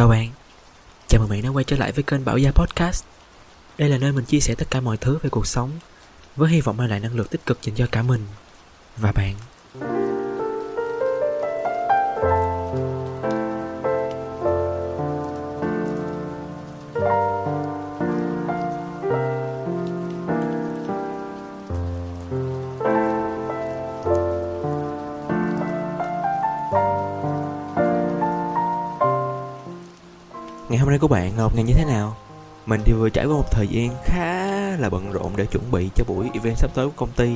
Chào bạn, chào mừng bạn đã quay trở lại với kênh Bảo Gia Podcast. Đây là nơi mình chia sẻ tất cả mọi thứ về cuộc sống Với hy vọng mang lại năng lượng tích cực dành cho cả mình Và bạn. Bạn là một ngày như thế nào? Mình thì vừa trải qua một thời gian khá là bận rộn để chuẩn bị cho buổi event sắp tới của công ty.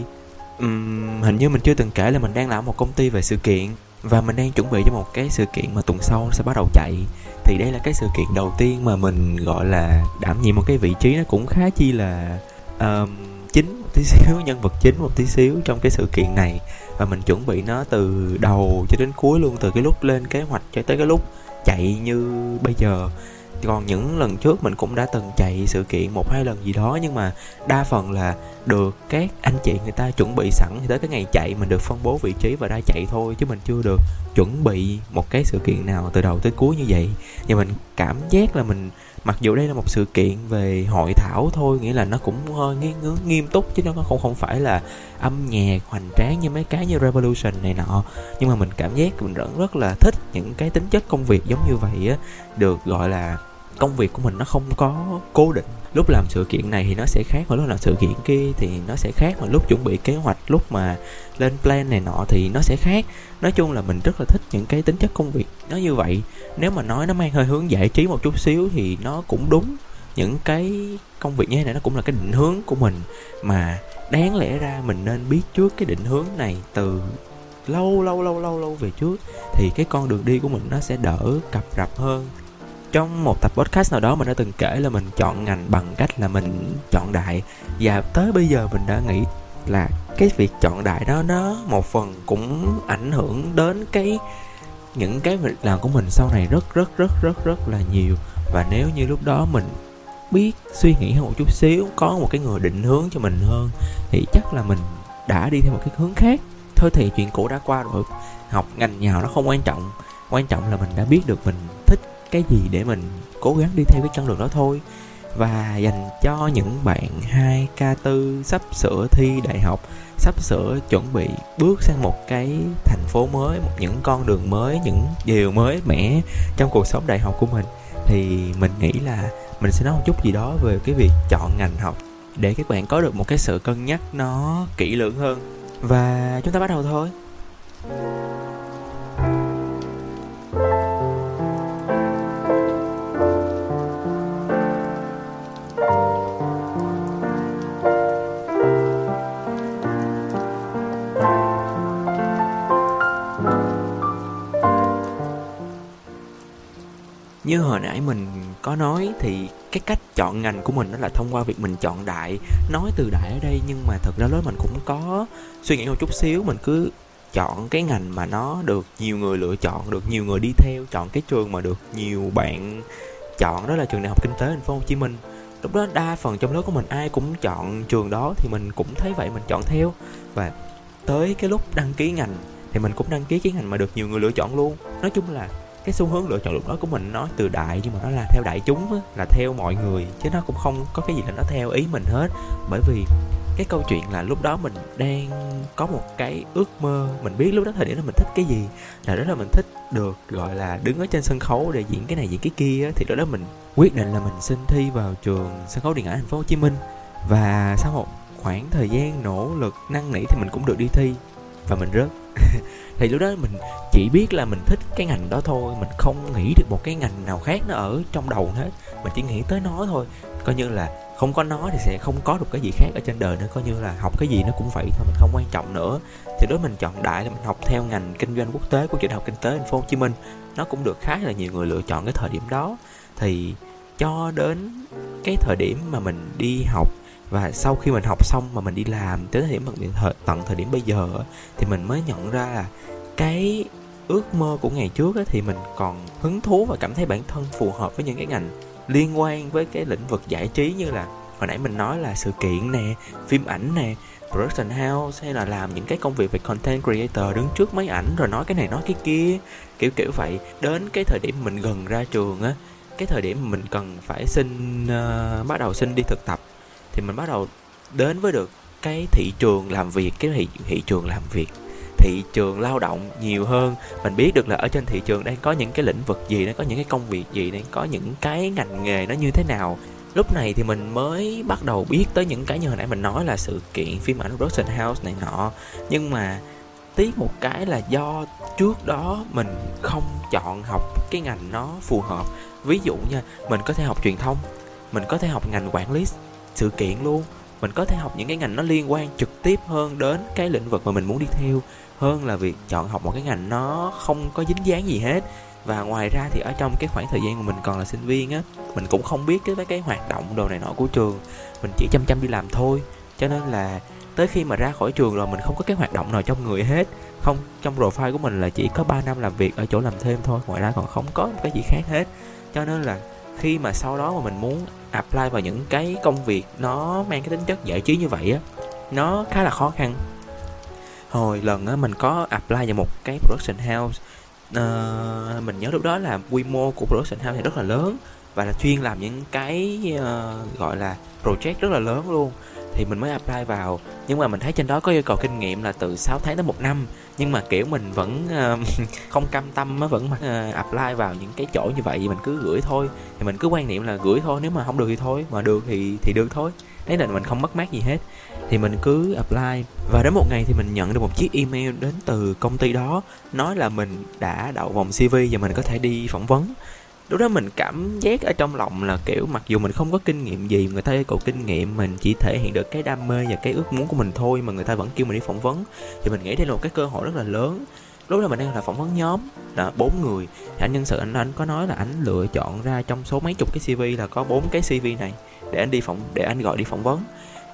Uhm, Hình như mình chưa từng kể là mình đang làm một công ty về sự kiện Và mình đang chuẩn bị cho một cái sự kiện mà tuần sau sẽ bắt đầu chạy. Thì đây là cái sự kiện đầu tiên mà mình gọi là đảm nhiệm một cái vị trí nó cũng khá chi là um, chính một tí xíu, nhân vật chính một tí xíu trong cái sự kiện này. Và mình chuẩn bị nó từ đầu cho đến cuối luôn, từ cái lúc lên kế hoạch cho tới cái lúc chạy như bây giờ còn những lần trước mình cũng đã từng chạy sự kiện một hai lần gì đó nhưng mà đa phần là được các anh chị người ta chuẩn bị sẵn thì tới cái ngày chạy mình được phân bố vị trí và ra chạy thôi chứ mình chưa được chuẩn bị một cái sự kiện nào từ đầu tới cuối như vậy. Nhưng mình cảm giác là mình mặc dù đây là một sự kiện về hội thảo thôi nghĩa là nó cũng hơi nghiêm, nghiêm túc chứ nó không không phải là âm nhạc hoành tráng như mấy cái như revolution này nọ. Nhưng mà mình cảm giác mình rất rất là thích những cái tính chất công việc giống như vậy á được gọi là công việc của mình nó không có cố định. Lúc làm sự kiện này thì nó sẽ khác mà lúc làm sự kiện kia thì nó sẽ khác mà lúc chuẩn bị kế hoạch, lúc mà lên plan này nọ thì nó sẽ khác. Nói chung là mình rất là thích những cái tính chất công việc nó như vậy. Nếu mà nói nó mang hơi hướng giải trí một chút xíu thì nó cũng đúng. Những cái công việc như thế này nó cũng là cái định hướng của mình. Mà đáng lẽ ra mình nên biết trước cái định hướng này từ lâu lâu lâu lâu lâu về trước, thì cái con đường đi của mình nó sẽ đỡ cập rập hơn trong một tập podcast nào đó mình đã từng kể là mình chọn ngành bằng cách là mình chọn đại. Và tới bây giờ mình đã nghĩ là cái việc chọn đại đó, nó một phần cũng ảnh hưởng đến cái, những cái việc làm của mình sau này rất rất rất rất rất là nhiều. Và nếu như lúc đó mình biết suy nghĩ hơn một chút xíu, có một cái người định hướng cho mình hơn, thì chắc là mình đã đi theo một cái hướng khác. Thôi thì chuyện cũ đã qua rồi. Học ngành nào nó không quan trọng. Quan trọng là mình đã biết được mình cái gì để mình cố gắng đi theo cái con đường đó thôi. Và dành cho những bạn 2K4 sắp sửa thi đại học, sắp sửa chuẩn bị bước sang một cái thành phố mới, một những con đường mới, những điều mới mẻ trong cuộc sống đại học của mình, thì mình nghĩ là mình sẽ nói một chút gì đó về cái việc chọn ngành học để các bạn có được một cái sự cân nhắc nó kỹ lưỡng hơn. Và chúng ta bắt đầu thôi. Như hồi nãy mình có nói thì cái cách chọn ngành của mình đó là thông qua việc mình chọn đại, nói từ đại ở đây, nhưng mà thật ra lớp mình cũng có suy nghĩ một chút xíu, mình cứ chọn cái ngành mà nó được nhiều người lựa chọn, được nhiều người đi theo, chọn cái trường mà được nhiều bạn chọn, đó là trường đại học kinh tế thành phố hồ chí minh. Lúc đó đa phần trong lớp của mình ai cũng chọn trường đó thì mình cũng thấy vậy, mình chọn theo. Và tới cái lúc đăng ký ngành thì mình cũng đăng ký cái ngành mà được nhiều người lựa chọn luôn. Nói chung là cái xu hướng lựa chọn lúc đó của mình nó từ đại nhưng mà nó là theo đại chúng á, là theo mọi người chứ nó cũng không có cái gì là nó theo ý mình hết. Bởi vì cái câu chuyện là lúc đó mình đang có một cái ước mơ mình biết lúc đó thời điểm là mình thích cái gì là đó là mình thích được gọi là đứng ở trên sân khấu để diễn cái này diễn cái kia thì lúc đó mình quyết định là mình xin thi vào trường sân khấu điện ảnh thành phố Hồ Chí Minh. Và sau một khoảng thời gian nỗ lực năn nỉ thì mình cũng được đi thi và mình rớt. Thì lúc đó mình chỉ biết là mình thích cái ngành đó thôi, mình không nghĩ được một cái ngành nào khác nó ở trong đầu hết. Mình chỉ nghĩ tới nó thôi. Coi như là không có nó thì sẽ không có được cái gì khác ở trên đời nữa. Coi như là học cái gì nó cũng vậy thôi, mình không quan trọng nữa. Thì đối mình chọn đại là mình học theo ngành kinh doanh quốc tế của trường đại học kinh tế thành phố Hồ Chí Minh. Nó cũng được khá là nhiều người lựa chọn cái thời điểm đó. Thì cho đến cái thời điểm mà mình đi học và sau khi mình học xong mà mình đi làm tới thời điểm thời, tận thời điểm bây giờ thì mình mới nhận ra là cái ước mơ của ngày trước thì mình còn hứng thú và cảm thấy bản thân phù hợp với những cái ngành liên quan với cái lĩnh vực giải trí như là hồi nãy mình nói là sự kiện nè phim ảnh nè production house hay là làm những cái công việc về content creator đứng trước máy ảnh rồi nói cái này nói cái kia kiểu kiểu vậy. Đến cái thời điểm mình gần ra trường á cái thời điểm mình cần phải xin uh, bắt đầu xin đi thực tập thì mình bắt đầu đến với được cái thị trường làm việc cái thị, thị trường làm việc. Thị trường lao động nhiều hơn. Mình biết được là ở trên thị trường đang có những cái lĩnh vực gì đang có những cái công việc gì đang có những cái ngành nghề nó như thế nào. Lúc này thì mình mới bắt đầu biết tới những cái như hồi nãy mình nói là sự kiện phim ảnh Russian house này nọ. Nhưng mà tiếc một cái là do trước đó mình không chọn học cái ngành nó phù hợp. Ví dụ nha mình có thể học truyền thông mình có thể học ngành quản lý sự kiện luôn. Mình có thể học những cái ngành nó liên quan trực tiếp hơn đến cái lĩnh vực mà mình muốn đi theo, hơn là việc chọn học một cái ngành nó không có dính dáng gì hết. Và ngoài ra thì ở trong cái khoảng thời gian mà mình còn là sinh viên á, mình cũng không biết cái cái hoạt động đồ này nọ của trường. Mình chỉ chăm chăm đi làm thôi. Cho nên là tới khi mà ra khỏi trường rồi mình không có cái hoạt động nào trong người hết. Không, trong profile của mình là chỉ có 3 năm làm việc ở chỗ làm thêm thôi, ngoài ra còn không có cái gì khác hết. Cho nên là khi mà sau đó mà mình muốn apply vào những cái công việc nó mang cái tính chất giải trí như vậy á nó khá là khó khăn. Hồi lần á mình có apply vào một cái production house uh, mình nhớ lúc đó là quy mô của production house thì rất là lớn và là chuyên làm những cái uh, gọi là project rất là lớn luôn thì mình mới apply vào. Nhưng mà mình thấy trên đó có yêu cầu kinh nghiệm là từ 6 tháng đến một năm. Nhưng mà kiểu mình vẫn uh, không cam tâm á vẫn uh, apply vào những cái chỗ như vậy thì mình cứ gửi thôi. Thì mình cứ quan niệm là gửi thôi nếu mà không được thì thôi mà được thì thì được thôi. Đấy là mình không mất mát gì hết. Thì mình cứ apply. Và đến một ngày thì mình nhận được một chiếc email đến từ công ty đó nói là mình đã đậu vòng cv và mình có thể đi phỏng vấn lúc đó mình cảm giác ở trong lòng là, kiểu, mặc dù mình không có kinh nghiệm gì, người ta yêu cầu kinh nghiệm, mình chỉ thể hiện được cái đam mê và cái ước muốn của mình thôi mà người ta vẫn kêu mình đi phỏng vấn. Thì mình nghĩ đây là một cái cơ hội rất là lớn. Lúc đó mình đang là phỏng vấn nhóm là bốn người. Thì anh nhân sự anh anh có nói là anh lựa chọn ra trong số mấy chục cái cv là có bốn cái cv này để anh đi phỏng, để anh gọi đi phỏng vấn.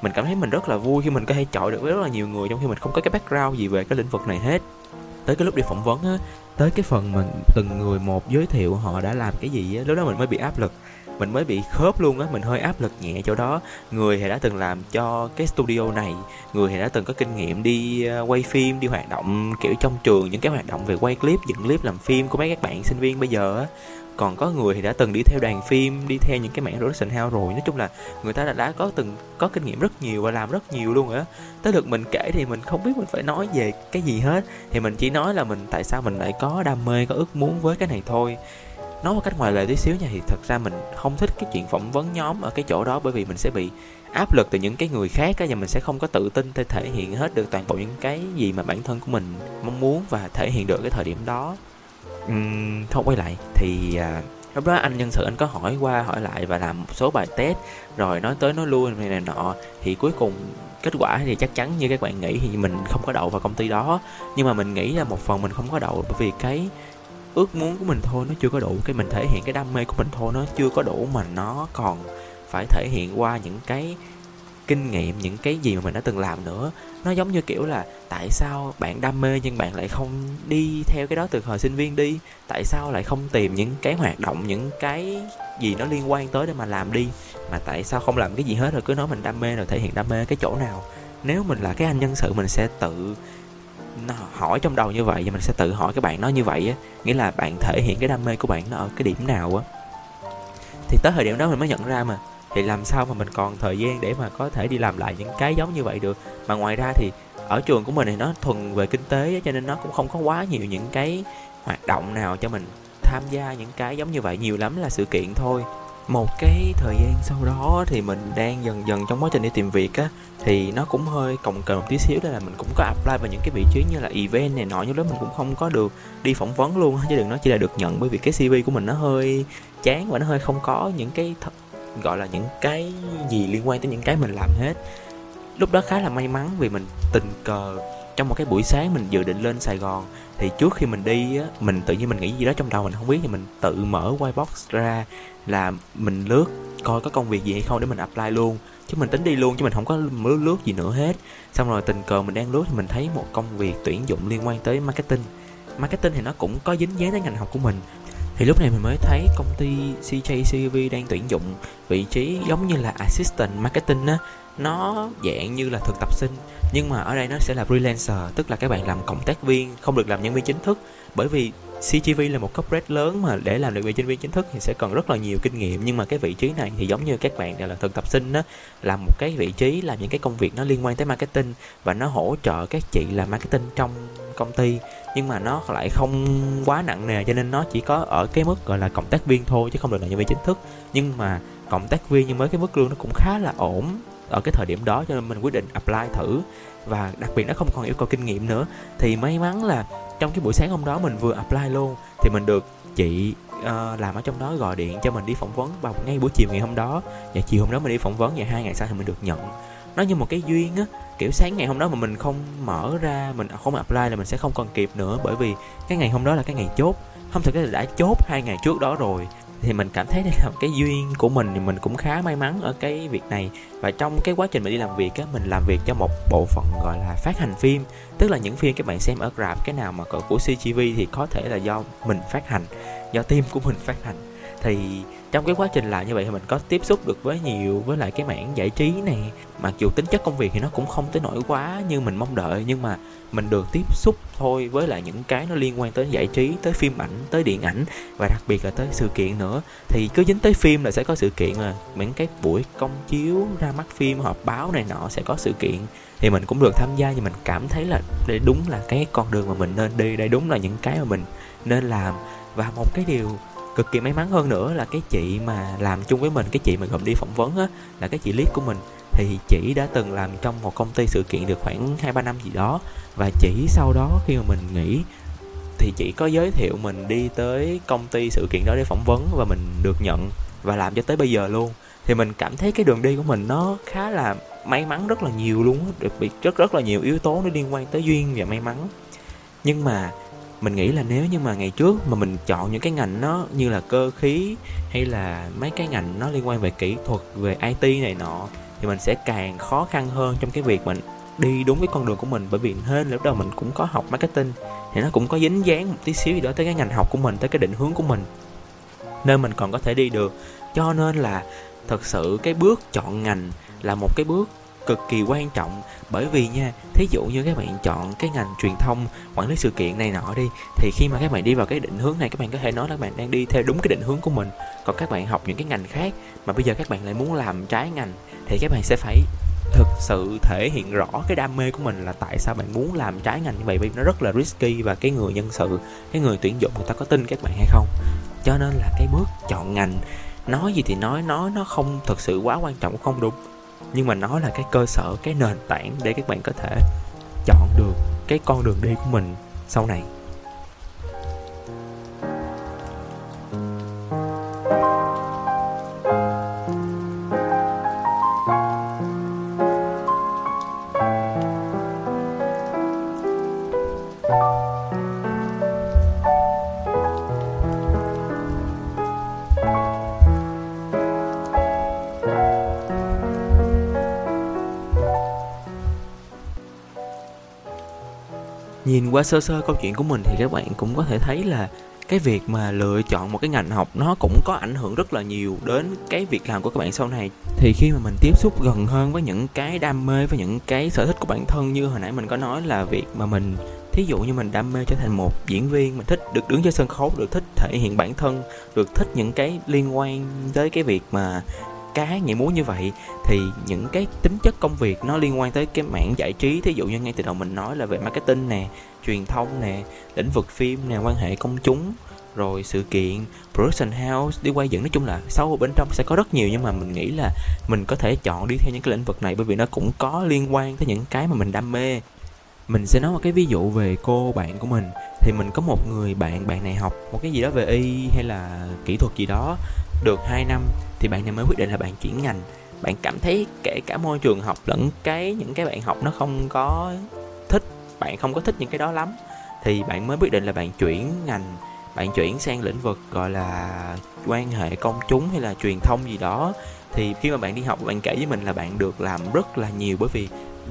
Mình cảm thấy mình rất là vui khi mình có thể chọi được với rất là nhiều người trong khi mình không có cái background gì về cái lĩnh vực này hết tới cái lúc đi phỏng vấn á. Tới cái phần mà từng người một giới thiệu họ đã làm cái gì á, lúc đó mình mới bị áp lực. Mình mới bị khớp luôn á, mình hơi áp lực nhẹ chỗ đó. Người thì đã từng làm cho cái studio này, người thì đã từng có kinh nghiệm đi ờ, quay phim, đi hoạt động, kiểu, trong trường, những cái hoạt động về quay clip, dựng clip, làm phim của mấy các bạn sinh viên bây giờ á còn có người thì đã từng đi theo đoàn phim đi theo những cái mảng production house rồi. Nói chung là người ta đã, đã có từng có kinh nghiệm rất nhiều và làm rất nhiều luôn rồi á. Tới lượt mình kể thì mình không biết mình phải nói về cái gì hết. Thì mình chỉ nói là mình tại sao mình lại có đam mê có ước muốn với cái này thôi. Nói một cách ngoài lời tí xíu nha thì thật ra mình không thích cái chuyện phỏng vấn nhóm ở cái chỗ đó bởi vì mình sẽ bị áp lực từ những cái người khác á và mình sẽ không có tự tin để thể hiện hết được toàn bộ những cái gì mà bản thân của mình mong muốn và thể hiện được cái thời điểm đó uhm, không quay lại. Thì à, lúc đó anh nhân sự anh có hỏi qua hỏi lại và làm một số bài test rồi nói tới nói lui này này nọ. Thì cuối cùng kết quả thì chắc chắn như các bạn nghĩ thì mình không có đậu vào công ty đó. Nhưng mà mình nghĩ là một phần mình không có đậu bởi vì cái ước muốn của mình thôi nó chưa có đủ. Cái mình thể hiện cái đam mê của mình thôi nó chưa có đủ mà nó còn phải thể hiện qua những cái kinh nghiệm những cái gì mà mình đã từng làm nữa. Nó giống như kiểu là, tại sao bạn đam mê nhưng bạn lại không đi theo cái đó từ thời sinh viên đi? Tại sao lại không tìm những cái hoạt động, những cái gì nó liên quan tới để mà làm đi? Mà tại sao không làm cái gì hết rồi cứ nói mình đam mê rồi thể hiện đam mê cái chỗ nào? Nếu mình là cái anh nhân sự, mình sẽ tự hỏi trong đầu như vậy và mình sẽ tự hỏi các bạn nó như vậy á. Nghĩa là bạn thể hiện cái đam mê của bạn nó ở cái điểm nào á. Thì tới thời điểm đó mình mới nhận ra mà thì làm sao mà mình còn thời gian để mà có thể đi làm lại những cái giống như vậy được? Mà ngoài ra thì ở trường của mình thì nó thuần về kinh tế cho nên nó cũng không có quá nhiều những cái hoạt động nào cho mình tham gia những cái giống như vậy. Nhiều lắm là sự kiện thôi. Một cái thời gian sau đó thì mình đang dần dần trong quá trình đi tìm việc á, thì nó cũng hơi cồng kềnh một tí xíu đó là mình cũng có apply vào những cái vị trí như là event này nọ nhưng đó mình cũng không có được đi phỏng vấn luôn chứ đừng nói chỉ là được nhận bởi vì cái cv của mình nó hơi chán và nó hơi không có những cái th- gọi là những cái gì liên quan tới những cái mình làm hết. Lúc đó khá là may mắn vì mình tình cờ trong một cái buổi sáng mình dự định lên Sài Gòn. Thì trước khi mình đi á, mình tự nhiên mình nghĩ gì đó trong đầu mình không biết thì mình tự mở whitebox ra là mình lướt coi có công việc gì hay không để mình apply luôn. Chứ mình tính đi luôn chứ mình không có lướt lướt gì nữa hết. Xong rồi tình cờ mình đang lướt thì mình thấy một công việc tuyển dụng liên quan tới marketing. Marketing thì nó cũng có dính dáng tới ngành học của mình thì lúc này mình mới thấy công ty CJCV đang tuyển dụng vị trí giống như là assistant marketing á. Nó dạng như là thực tập sinh, nhưng mà ở đây nó sẽ là freelancer, tức là các bạn làm cộng tác viên, không được làm nhân viên chính thức. Bởi vì CGV là một corporate lớn mà để làm được vị nhân viên chính thức thì sẽ cần rất là nhiều kinh nghiệm. Nhưng mà cái vị trí này thì giống như các bạn đều là thực tập sinh đó là một cái vị trí, làm những cái công việc nó liên quan tới marketing và nó hỗ trợ các chị làm marketing trong công ty nhưng mà nó lại không quá nặng nề cho nên nó chỉ có ở cái mức gọi là cộng tác viên thôi chứ không được là nhân viên chính thức. Nhưng mà cộng tác viên nhưng với cái mức lương nó cũng khá là ổn ở cái thời điểm đó cho nên mình quyết định apply thử. Và đặc biệt nó không còn yêu cầu kinh nghiệm nữa. Thì may mắn là trong cái buổi sáng hôm đó mình vừa apply luôn thì mình được chị uh, làm ở trong đó gọi điện cho mình đi phỏng vấn vào ngay buổi chiều ngày hôm đó. Và chiều hôm đó mình đi phỏng vấn và hai ngày sau thì mình được nhận nó như một cái duyên á. Kiểu sáng ngày hôm đó mà mình không mở ra, mình không apply là mình sẽ không còn kịp nữa, bởi vì cái ngày hôm đó là cái ngày chốt. Không, thực là đã chốt hai ngày trước đó rồi. Thì mình cảm thấy đây là một cái duyên của mình thì mình cũng khá may mắn ở cái việc này. Và trong cái quá trình mình đi làm việc á, mình làm việc cho một bộ phận, gọi là, phát hành phim. Tức là những phim các bạn xem ở rạp, cái nào mà cỡ của CGV thì có thể là do mình phát hành, do team của mình phát hành. Thì trong cái quá trình làm như vậy thì mình có tiếp xúc được với nhiều, với lại cái mảng giải trí này mặc dù tính chất công việc thì nó cũng không tới nổi quá như mình mong đợi, nhưng mà mình được tiếp xúc thôi với lại những cái nó liên quan tới giải trí, tới phim ảnh, tới điện ảnh, và đặc biệt là tới sự kiện nữa. Thì cứ dính tới phim là sẽ có sự kiện là những cái buổi công chiếu, ra mắt phim, họp báo này nọ sẽ có sự kiện. Thì mình cũng được tham gia nhưng mình cảm thấy là đây đúng là cái con đường mà mình nên đi, đây đúng là những cái mà mình nên làm. Và một cái điều cực kỳ may mắn hơn nữa là cái chị mà làm chung với mình, cái chị mà gồm đi phỏng vấn á, là cái chị lead của mình. Thì chị đã từng làm trong một công ty sự kiện được khoảng hai, ba năm gì đó. Và chỉ sau đó khi mà mình nghỉ, thì chị có giới thiệu mình đi tới công ty sự kiện đó để phỏng vấn và mình được nhận và làm cho tới bây giờ luôn. Thì mình cảm thấy cái đường đi của mình nó khá là may mắn, rất là nhiều luôn đặc biệt rất rất là nhiều yếu tố nó liên quan tới duyên và may mắn. Nhưng mà mình nghĩ là nếu như mà ngày trước mà mình chọn những cái ngành nó như là cơ khí hay là mấy cái ngành nó liên quan về kỹ thuật, về IT này nọ, thì mình sẽ càng khó khăn hơn trong cái việc mình đi đúng cái con đường của mình. Bởi vì hên, lúc đầu mình cũng có học marketing thì nó cũng có dính dáng một tí xíu gì đó tới cái ngành học của mình, tới cái định hướng của mình. Nên mình còn có thể đi được. Cho nên là thật sự cái bước chọn ngành là một cái bước cực kỳ quan trọng. Bởi vì nha, thí dụ như các bạn chọn cái ngành truyền thông, quản lý sự kiện này nọ đi, thì khi mà các bạn đi vào cái định hướng này, các bạn có thể nói là các bạn đang đi theo đúng cái định hướng của mình. Còn các bạn học những cái ngành khác mà bây giờ các bạn lại muốn làm trái ngành, thì các bạn sẽ phải thực sự thể hiện rõ cái đam mê của mình là tại sao bạn muốn làm trái ngành như vậy vì nó rất là risky và cái người nhân sự, cái người tuyển dụng người ta có tin các bạn hay không. Cho nên là cái bước chọn ngành, nói gì thì nói nói nó không thực sự quá quan trọng, không đúng nhưng mà nó là cái cơ sở, cái nền tảng để các bạn có thể chọn được cái con đường đi của mình sau này. Nhìn qua sơ sơ câu chuyện của mình thì các bạn cũng có thể thấy là cái việc mà lựa chọn một cái ngành học nó cũng có ảnh hưởng rất là nhiều đến cái việc làm của các bạn sau này. Thì khi mà mình tiếp xúc gần hơn với những cái đam mê, với những cái sở thích của bản thân như hồi nãy mình có nói là việc mà mình, thí dụ như mình đam mê trở thành một diễn viên, mình thích được đứng trên sân khấu, được thích thể hiện bản thân, được thích những cái liên quan tới cái việc mà cái nhảy múa như vậy thì những cái tính chất công việc nó liên quan tới cái mảng giải trí. Thí dụ như ngay từ đầu mình nói là về marketing nè, truyền thông nè, lĩnh vực phim nè, quan hệ công chúng, rồi sự kiện, production house, đi quay dựng. Nói chung là sâu ở bên trong sẽ có rất nhiều, nhưng mà mình nghĩ là mình có thể chọn đi theo những cái lĩnh vực này bởi vì nó cũng có liên quan tới những cái mà mình đam mê. Mình sẽ nói một cái ví dụ về cô bạn của mình. Thì mình có một người bạn bạn này học một cái gì đó về y hay là kỹ thuật gì đó được 2 năm thì bạn này mới quyết định là bạn chuyển ngành. Bạn cảm thấy kể cả môi trường học lẫn cái những cái bạn học nó không có thích, bạn không có thích những cái đó lắm, thì bạn mới quyết định là bạn chuyển ngành. Bạn chuyển sang lĩnh vực gọi là quan hệ công chúng hay là truyền thông gì đó. Thì khi mà bạn đi học, bạn kể với mình là bạn được làm rất là nhiều bởi vì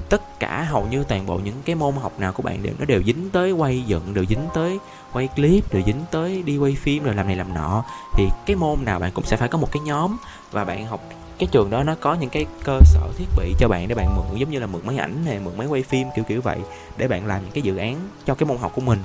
tất cả hầu như toàn bộ những cái môn học nào của bạn đều, nó đều dính tới quay dựng, đều dính tới quay clip, đều dính tới đi quay phim rồi làm này làm nọ. Thì cái môn nào bạn cũng sẽ phải có một cái nhóm và bạn học, cái trường đó nó có những cái cơ sở thiết bị cho bạn để bạn mượn, giống như là mượn máy ảnh này mượn máy quay phim kiểu kiểu vậy để bạn làm những cái dự án cho cái môn học của mình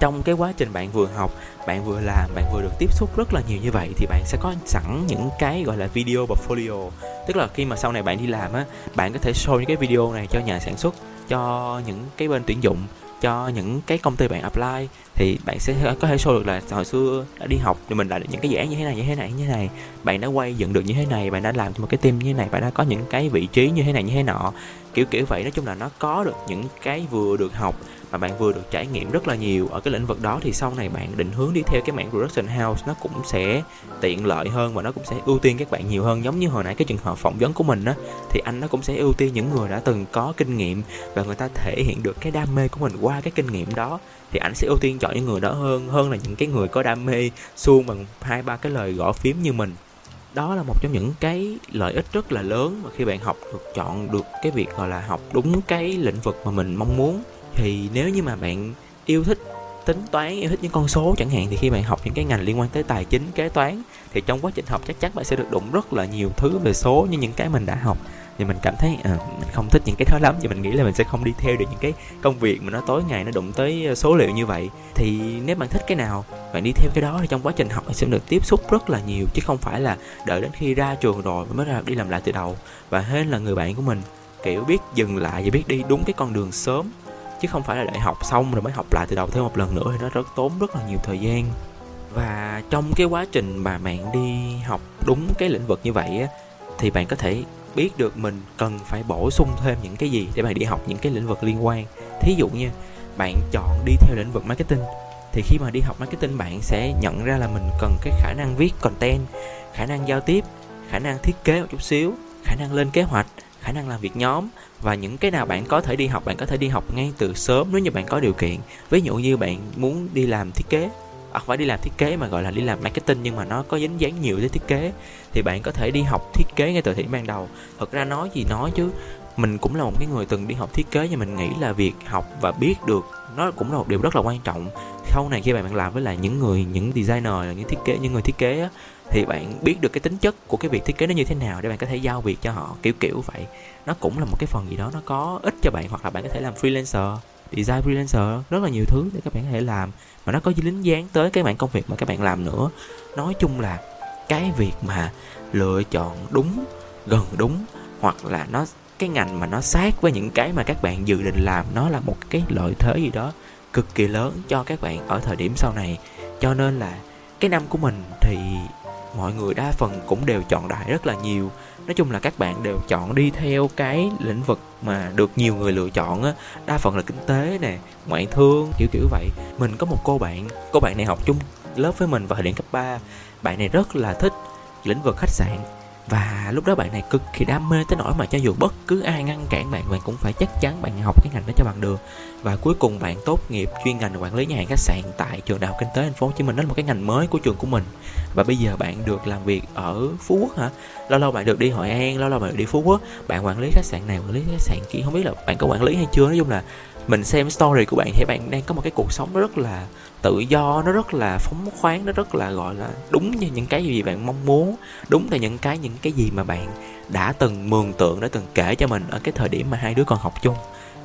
trong cái quá trình bạn vừa học, bạn vừa làm, bạn vừa được tiếp xúc rất là nhiều như vậy thì bạn sẽ có sẵn những cái, gọi là, video portfolio. Tức là khi mà sau này bạn đi làm á, bạn có thể show những cái video này cho nhà sản xuất, cho những cái bên tuyển dụng, cho những cái công ty bạn apply thì bạn sẽ có thể show được là hồi xưa đã đi học thì mình đã được những cái dự án như thế này, như thế này, như thế này. Bạn đã quay dựng được như thế này, bạn đã làm cho một cái team như thế này, bạn đã có những cái vị trí như thế này, như thế nọ. Kiểu kiểu vậy, nói chung là nó có được những cái vừa được học mà bạn vừa được trải nghiệm rất là nhiều. Ở cái lĩnh vực đó thì sau này bạn định hướng đi theo cái mảng production house, nó cũng sẽ tiện lợi hơn và nó cũng sẽ ưu tiên các bạn nhiều hơn. Giống như hồi nãy cái trường hợp phỏng vấn của mình á, thì anh nó cũng sẽ ưu tiên những người đã từng có kinh nghiệm và người ta thể hiện được cái đam mê của mình qua cái kinh nghiệm đó. Thì anh sẽ ưu tiên chọn những người đó hơn hơn là những cái người có đam mê suông bằng hai, ba cái lời gõ phím như mình. Đó là một trong những cái lợi ích rất là lớn mà khi bạn học được chọn được cái việc, gọi là, học đúng cái lĩnh vực mà mình mong muốn thì nếu như mà bạn yêu thích tính toán yêu thích những con số chẳng hạn thì khi bạn học những cái ngành liên quan tới tài chính kế toán thì trong quá trình học chắc chắn bạn sẽ được đụng rất là nhiều thứ về số như những cái mình đã học. Thì mình cảm thấy à, mình không thích những cái đó lắm thì mình nghĩ là mình sẽ không đi theo được những cái công việc mà nó tối ngày nó đụng tới ờ, số liệu như vậy. Thì nếu bạn thích cái nào bạn đi theo cái đó thì trong quá trình học bạn sẽ được tiếp xúc rất là nhiều chứ không phải là đợi đến khi ra trường rồi mới ra đi làm lại từ đầu. Và hên là người bạn của mình kiểu biết dừng lại và biết đi đúng cái con đường sớm chứ không phải là đợi học xong rồi mới học lại từ đầu thêm một lần nữa thì nó rất tốn rất là nhiều thời gian. Và trong cái quá trình mà bạn đi học đúng cái lĩnh vực như vậy á, thì bạn có thể biết được mình cần phải bổ sung thêm những cái gì để bạn đi học những cái lĩnh vực liên quan. Thí dụ như bạn chọn đi theo lĩnh vực marketing, thì khi mà đi học marketing bạn sẽ nhận ra là mình cần cái khả năng viết content, khả năng giao tiếp, khả năng thiết kế một chút xíu, khả năng lên kế hoạch khả năng làm việc nhóm và những cái nào bạn có thể đi học bạn có thể đi học ngay từ sớm nếu như bạn có điều kiện. Ví dụ như bạn muốn đi làm thiết kế à, không phải đi làm thiết kế mà gọi là đi làm marketing nhưng mà nó có dính dáng nhiều tới thiết kế thì bạn có thể đi học thiết kế ngay từ thời điểm ban đầu. Thật ra nói gì nói chứ mình cũng là một cái người từng đi học thiết kế nhưng mình nghĩ là việc học và biết được nó cũng là một điều rất là quan trọng sau này khi bạn làm với lại những người những designer những thiết kế những người thiết kế á, thì bạn biết được cái tính chất của cái việc thiết kế nó như thế nào để bạn có thể giao việc cho họ kiểu kiểu vậy. Nó cũng là một cái phần gì đó nó có ích cho bạn hoặc là bạn có thể làm freelancer design freelancer rất là nhiều thứ để các bạn có thể làm. Mà nó có dính dáng tới cái mảng công việc mà các bạn làm nữa. Nói chung là cái việc mà lựa chọn đúng gần đúng hoặc là nó cái ngành mà nó sát với những cái mà các bạn dự định làm nó là một cái lợi thế gì đó cực kỳ lớn cho các bạn ở thời điểm sau này. Cho nên là cái năm của mình thì mọi người đa phần cũng đều chọn đại rất là nhiều. Nói chung là các bạn đều chọn đi theo cái lĩnh vực mà được nhiều người lựa chọn á, đa phần là kinh tế nè, ngoại thương, kiểu kiểu vậy. Mình có một cô bạn cô bạn này học chung lớp với mình vào thời điểm cấp 3 bạn này rất là thích lĩnh vực khách sạn và lúc đó bạn này cực kỳ đam mê tới nỗi mà cho dù bất cứ ai ngăn cản bạn bạn cũng phải chắc chắn bạn học cái ngành đó cho bằng được. Và cuối cùng bạn tốt nghiệp chuyên ngành quản lý nhà hàng khách sạn tại trường đại học kinh tế thành phố Hồ Chí Minh. Đó là một cái ngành mới của trường của mình. Và bây giờ bạn được làm việc ở Phú Quốc hả? Lâu lâu bạn được đi Hội An, lâu lâu bạn được đi Phú Quốc. Bạn quản lý khách sạn này quản lý khách sạn kia? Không biết là bạn có quản lý hay chưa? Nói chung là mình xem story của bạn thì bạn đang có một cái cuộc sống rất là tự do, nó rất là phóng khoáng, nó rất là, gọi là, đúng như những cái gì bạn mong muốn, đúng là những cái những cái gì mà bạn đã từng mường tượng, đã từng kể cho mình ở cái thời điểm mà hai đứa còn học chung.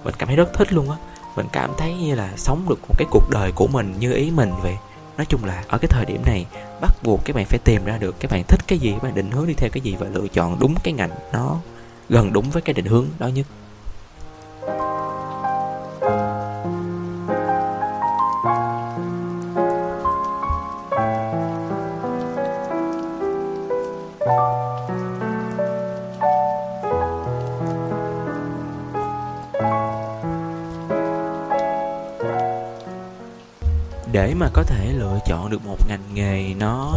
Mình cảm thấy rất thích luôn á. Mình cảm thấy như là sống được một cái cuộc đời của mình như ý mình vậy. Nói chung là ở cái thời điểm này, bắt buộc các bạn phải tìm ra được các bạn thích cái gì các bạn định hướng đi theo cái gì và lựa chọn đúng cái ngành nó gần đúng với cái định hướng đó nhất. Để mà có thể lựa chọn được một ngành nghề nó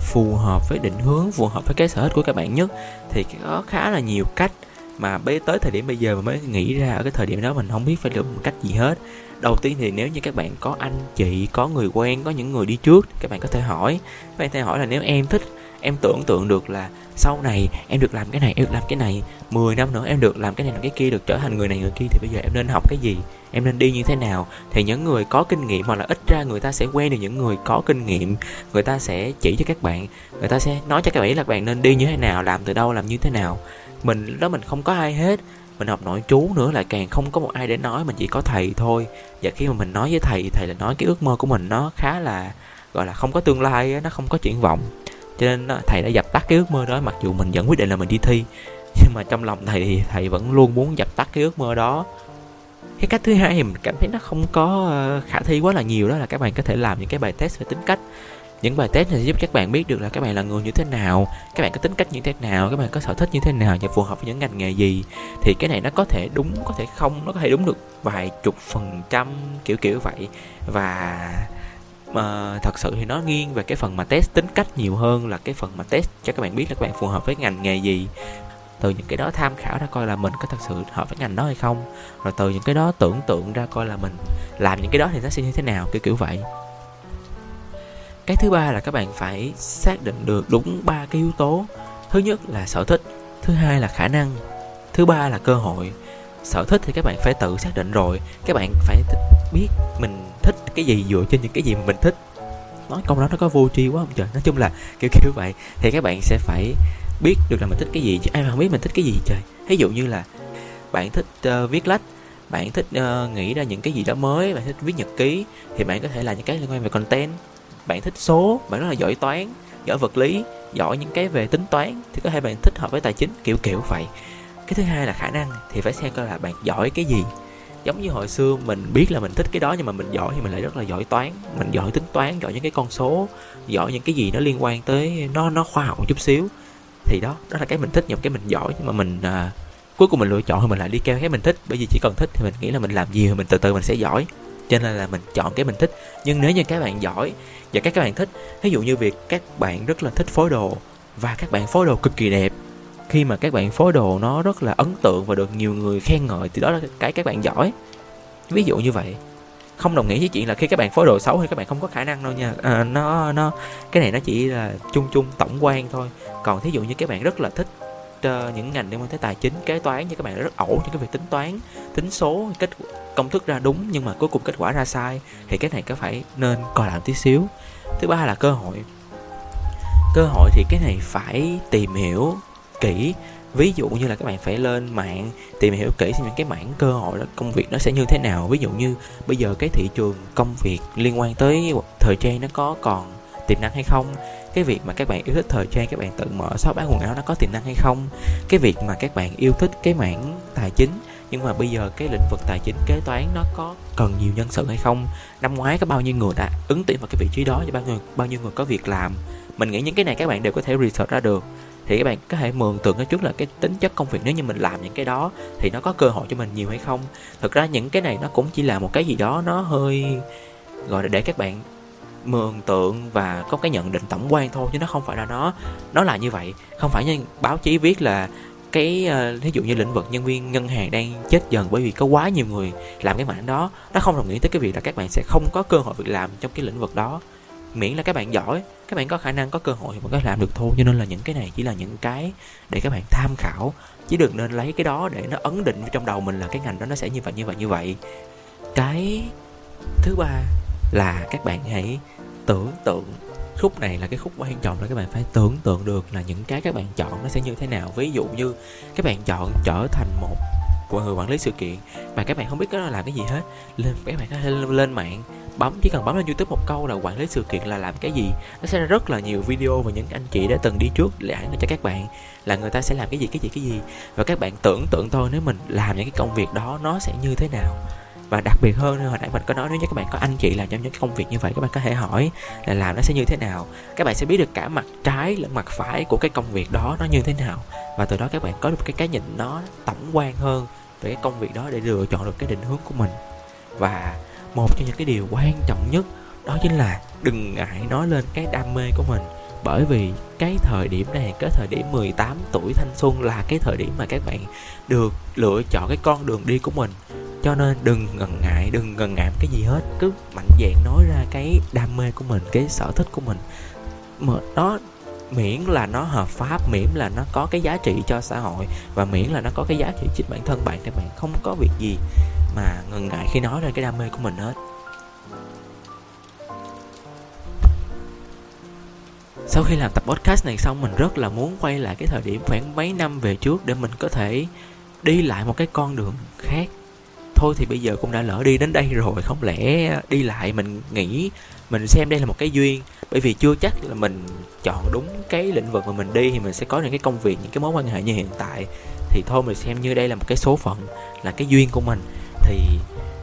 phù hợp với định hướng, phù hợp với cái sở thích của các bạn nhất, thì có khá là nhiều cách mà bây tới thời điểm bây giờ mà mới nghĩ ra ở cái thời điểm đó mình không biết phải lựa một cách gì hết. Đầu tiên thì nếu như các bạn có anh chị, có người quen, có những người đi trước, các bạn có thể hỏi. Các bạn có thể hỏi là nếu em thích em tưởng tượng được là sau này em được làm cái này, em được làm cái này 10 năm nữa em được làm cái này, làm cái kia, được trở thành người này người kia, thì bây giờ em nên học cái gì? Em nên đi như thế nào? Thì những người có kinh nghiệm hoặc là ít ra người ta sẽ quen được những người có kinh nghiệm, người ta sẽ chỉ cho các bạn, người ta sẽ nói cho các bạn là các bạn nên đi như thế nào, làm từ đâu, làm như thế nào. Mình đó mình không có ai hết, mình học nội chú nữa lại càng không có một ai để nói, mình chỉ có thầy thôi. Và khi mà mình nói với thầy thầy là nói cái ước mơ của mình nó khá là, gọi là không có tương lai nó không có triển vọng cho nên thầy đã dập tắt cái ước mơ đó, mặc dù mình vẫn quyết định là mình đi thi. Nhưng mà trong lòng thầy thì thầy vẫn luôn muốn dập tắt cái ước mơ đó. Cái cách thứ hai thì mình cảm thấy nó không có ờ, khả thi quá là nhiều đó, là các bạn có thể làm những cái bài test về tính cách. Những bài test này sẽ giúp các bạn biết được là các bạn là người như thế nào, các bạn có tính cách như thế nào, các bạn có sở thích như thế nào và phù hợp với những ngành nghề gì. Thì cái này nó có thể đúng, có thể không, nó có thể đúng được vài chục phần trăm, kiểu kiểu vậy. Và mà thật sự thì nó nghiêng về cái phần mà test tính cách nhiều hơn là cái phần mà test cho các bạn biết là các bạn phù hợp với ngành nghề gì. Từ những cái đó tham khảo ra coi là mình có thật sự hợp với ngành đó hay không. Rồi từ những cái đó tưởng tượng ra coi là mình làm những cái đó thì nó sẽ như thế nào, kiểu kiểu vậy. Cái thứ ba là các bạn phải xác định được đúng ba cái yếu tố. Thứ nhất là sở thích, thứ hai là khả năng, thứ ba là cơ hội. Sở thích thì các bạn phải tự xác định rồi, các bạn phải biết mình thích cái gì dựa trên những cái gì mà mình thích. Nói câu đó nó có vô tri quá không trời. Nói chung là kiểu kiểu vậy. Thì các bạn sẽ phải biết được là mình thích cái gì chứ. Ai mà không biết mình thích cái gì trời. Ví dụ như là bạn thích uh, viết lách bạn thích uh, nghĩ ra những cái gì đó mới bạn thích viết nhật ký thì bạn có thể là những cái liên quan về content. Bạn thích số bạn rất là giỏi toán giỏi vật lý giỏi những cái về tính toán thì có thể bạn thích hợp với tài chính kiểu kiểu vậy. Cái thứ hai là khả năng thì phải xem coi là bạn giỏi cái gì giống như hồi xưa mình biết là mình thích cái đó nhưng mà mình giỏi thì mình lại rất là giỏi toán. Mình giỏi tính toán giỏi những cái con số giỏi những cái gì nó liên quan tới nó nó khoa học một chút xíu. Thì đó đó là cái mình thích nhập cái mình giỏi. Nhưng mà mình à, cuối cùng mình lựa chọn thì mình lại đi theo cái mình thích. Bởi vì chỉ cần thích thì mình nghĩ là mình làm gì thì mình từ từ mình sẽ giỏi. Cho nên là mình chọn cái mình thích. Nhưng nếu như các bạn giỏi và các các bạn thích ví dụ như việc các bạn rất là thích phối đồ và các bạn phối đồ cực kỳ đẹp khi mà các bạn phối đồ nó rất là ấn tượng và được nhiều người khen ngợi thì đó là cái các bạn giỏi. Ví dụ như vậy. Không đồng nghĩa với chuyện là khi các bạn phối đồ xấu thì các bạn không có khả năng đâu nha. À, nó nó cái này nó chỉ là chung chung tổng quan thôi. Còn thí dụ như các bạn rất là thích uh, những ngành liên quan tới tài chính kế toán như các bạn rất ẩu trong cái việc tính toán tính số kết công thức ra đúng nhưng mà cuối cùng kết quả ra sai thì cái này có phải nên coi lại tí xíu. Thứ ba là cơ hội. Cơ hội thì cái này phải tìm hiểu kỹ. Ví dụ như là các bạn phải lên mạng, tìm hiểu kỹ xem những cái mảng cơ hội đó, công việc nó sẽ như thế nào. Ví dụ như bây giờ cái thị trường công việc liên quan tới thời trang nó có còn tiềm năng hay không? Cái việc mà các bạn yêu thích thời trang, các bạn tự mở shop bán quần áo nó có tiềm năng hay không? Cái việc mà các bạn yêu thích cái mảng tài chính, nhưng mà bây giờ cái lĩnh vực tài chính kế toán nó có cần nhiều nhân sự hay không? Năm ngoái có bao nhiêu người đã ứng tuyển vào cái vị trí đó và bao nhiêu bao nhiêu người có việc làm? Mình nghĩ những cái này các bạn đều có thể research ra được thì các bạn có thể mường tượng cái trước là cái tính chất công việc nếu như mình làm những cái đó thì nó có cơ hội cho mình nhiều hay không. Thực ra những cái này nó cũng chỉ là một cái gì đó nó hơi gọi là để các bạn mường tượng và có cái nhận định tổng quan thôi chứ nó không phải là nó nó là như vậy. Không phải như báo chí viết là cái ờ, uh, ví dụ như lĩnh vực nhân viên ngân hàng đang chết dần bởi vì có quá nhiều người làm cái mảng đó nó không đồng nghĩa tới cái việc là các bạn sẽ không có cơ hội việc làm trong cái lĩnh vực đó miễn là các bạn giỏi, các bạn có khả năng, có cơ hội thì bạn có làm được thôi. Cho nên là những cái này chỉ là những cái để các bạn tham khảo, chứ đừng nên lấy cái đó để nó ấn định trong đầu mình là cái ngành đó nó sẽ như vậy như vậy như vậy. Cái thứ ba là các bạn hãy tưởng tượng, khúc này là cái khúc quan trọng là các bạn phải tưởng tượng được là những cái các bạn chọn nó sẽ như thế nào. Ví dụ như các bạn chọn trở thành một của người quản lý sự kiện. Mà các bạn không biết cái đó làm cái gì hết. Lên, các bạn có thể lên mạng, bấm, chỉ cần bấm lên youtube một câu là quản lý sự kiện là làm cái gì. Nó sẽ ra rất là nhiều video và những anh chị đã từng đi trước để ảnh cho các bạn là người ta sẽ làm cái gì cái gì cái gì. Và các bạn tưởng tượng thôi, nếu mình làm những cái công việc đó, nó sẽ như thế nào. Và đặc biệt hơn hồi nãy mình có nói, nếu như các bạn có anh chị làm trong những công việc như vậy, các bạn có thể hỏi là làm nó sẽ như thế nào. Các bạn sẽ biết được cả mặt trái lẫn mặt phải của cái công việc đó nó như thế nào. Và từ đó các bạn có được cái cái nhìn nó tổng quan hơn về cái công việc đó để lựa chọn được cái định hướng của mình. Và một trong những cái điều quan trọng nhất đó chính là đừng ngại nói lên cái đam mê của mình. Bởi vì cái thời điểm này, cái thời điểm 18 tuổi thanh xuân là cái thời điểm mà các bạn được lựa chọn cái con đường đi của mình. Cho nên đừng ngần ngại, đừng ngần ngại cái gì hết. Cứ mạnh dạn nói ra cái đam mê của mình, cái sở thích của mình. Mà đó miễn là nó hợp pháp, miễn là nó có cái giá trị cho xã hội và miễn là nó có cái giá trị chính bản thân bạn, thì bạn không có việc gì mà ngần ngại khi nói ra cái đam mê của mình hết. Sau khi làm tập podcast này xong, mình rất là muốn quay lại cái thời điểm khoảng mấy năm về trước để mình có thể đi lại một cái con đường khác. Thôi thì bây giờ cũng đã lỡ đi đến đây rồi, không lẽ đi lại mình nghĩ mình xem đây là một cái duyên. Bởi vì chưa chắc là mình chọn đúng cái lĩnh vực mà mình đi thì mình sẽ có những cái công việc, những cái mối quan hệ như hiện tại. Thì thôi mình xem như đây là một cái số phận, là cái duyên của mình. Thì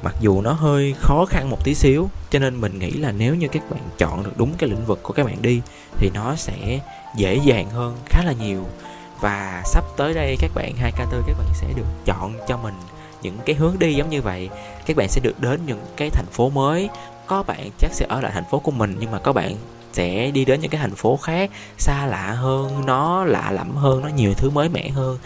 mặc dù nó hơi khó khăn một tí xíu, cho nên mình nghĩ là nếu như các bạn chọn được đúng cái lĩnh vực của các bạn đi, thì nó sẽ dễ dàng hơn khá là nhiều. Và sắp tới đây các bạn, hai k tư, các bạn sẽ được chọn cho mình những cái hướng đi giống như vậy. Các bạn sẽ được đến những cái thành phố mới. Có bạn chắc sẽ ở lại thành phố của mình, nhưng mà có bạn sẽ đi đến những cái thành phố khác, xa lạ hơn, nó lạ lẫm hơn, nó nhiều thứ mới mẻ hơn.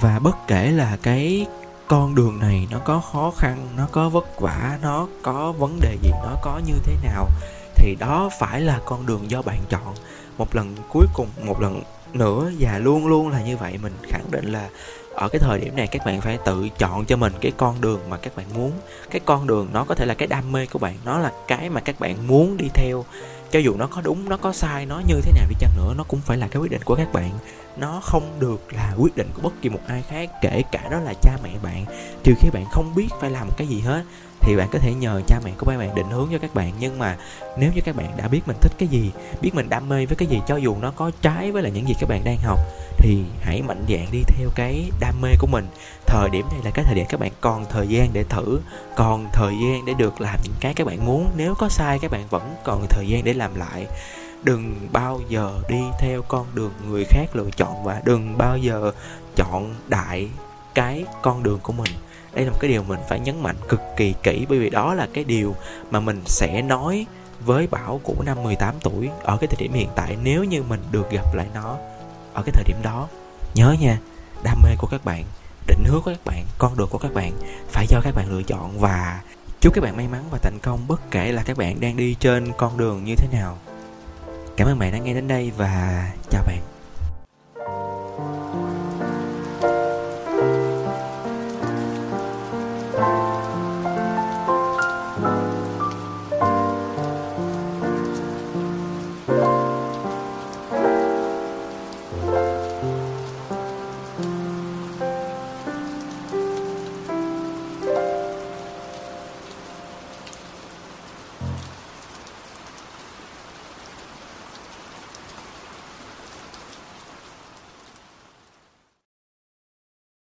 Và bất kể là cái con đường này nó có khó khăn, nó có vất vả, nó có vấn đề gì, nó có như thế nào, thì đó phải là con đường do bạn chọn. Một lần cuối cùng, một lần nữa và luôn luôn là như vậy, mình khẳng định là ở cái thời điểm này các bạn phải tự chọn cho mình cái con đường mà các bạn muốn. Cái con đường nó có thể là cái đam mê của bạn, nó là cái mà các bạn muốn đi theo cho dù nó có đúng, nó có sai, nó như thế nào đi chăng nữa, nó cũng phải là cái quyết định của các bạn. Nó không được là quyết định của bất kỳ một ai khác, kể cả đó là cha mẹ bạn. Trừ khi bạn không biết phải làm cái gì hết thì bạn có thể nhờ cha mẹ của bạn định hướng cho các bạn. Nhưng mà nếu như các bạn đã biết mình thích cái gì, biết mình đam mê với cái gì, cho dù nó có trái với là những gì các bạn đang học, thì hãy mạnh dạn đi theo cái đam mê của mình. Thời điểm này là cái thời điểm các bạn còn thời gian để thử, còn thời gian để được làm những cái các bạn muốn. Nếu có sai, các bạn vẫn còn thời gian để làm lại. Đừng bao giờ đi theo con đường người khác lựa chọn và đừng bao giờ chọn đại cái con đường của mình đây là một cái điều mình phải nhấn mạnh cực kỳ kỹ, bởi vì đó là cái điều mà mình sẽ nói với Bảo của năm 18 tuổi ở cái thời điểm hiện tại, nếu như mình được gặp lại nó ở cái thời điểm đó. Nhớ nha, đam mê của các bạn, định hướng của các bạn, con đường của các bạn phải do các bạn lựa chọn. Và chúc các bạn may mắn và thành công, bất kể là các bạn đang đi trên con đường như thế nào. Cảm ơn bạn đã nghe đến đây và chào bạn.